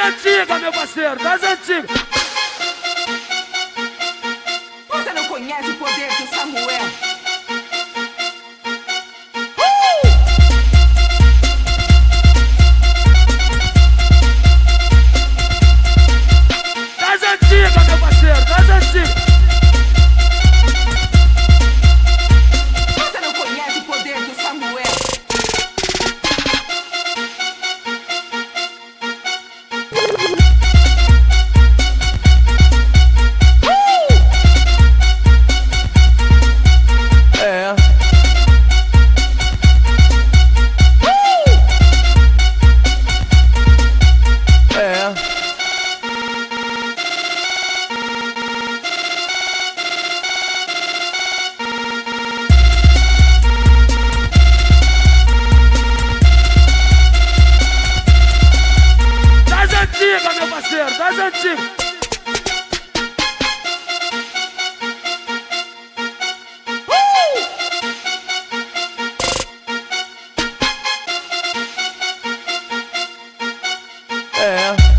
antigas, meu parceiro, das antigas. Você não conhece o poder do Samuel? Das antigas, meu parceiro, das antigas. das antigas. É.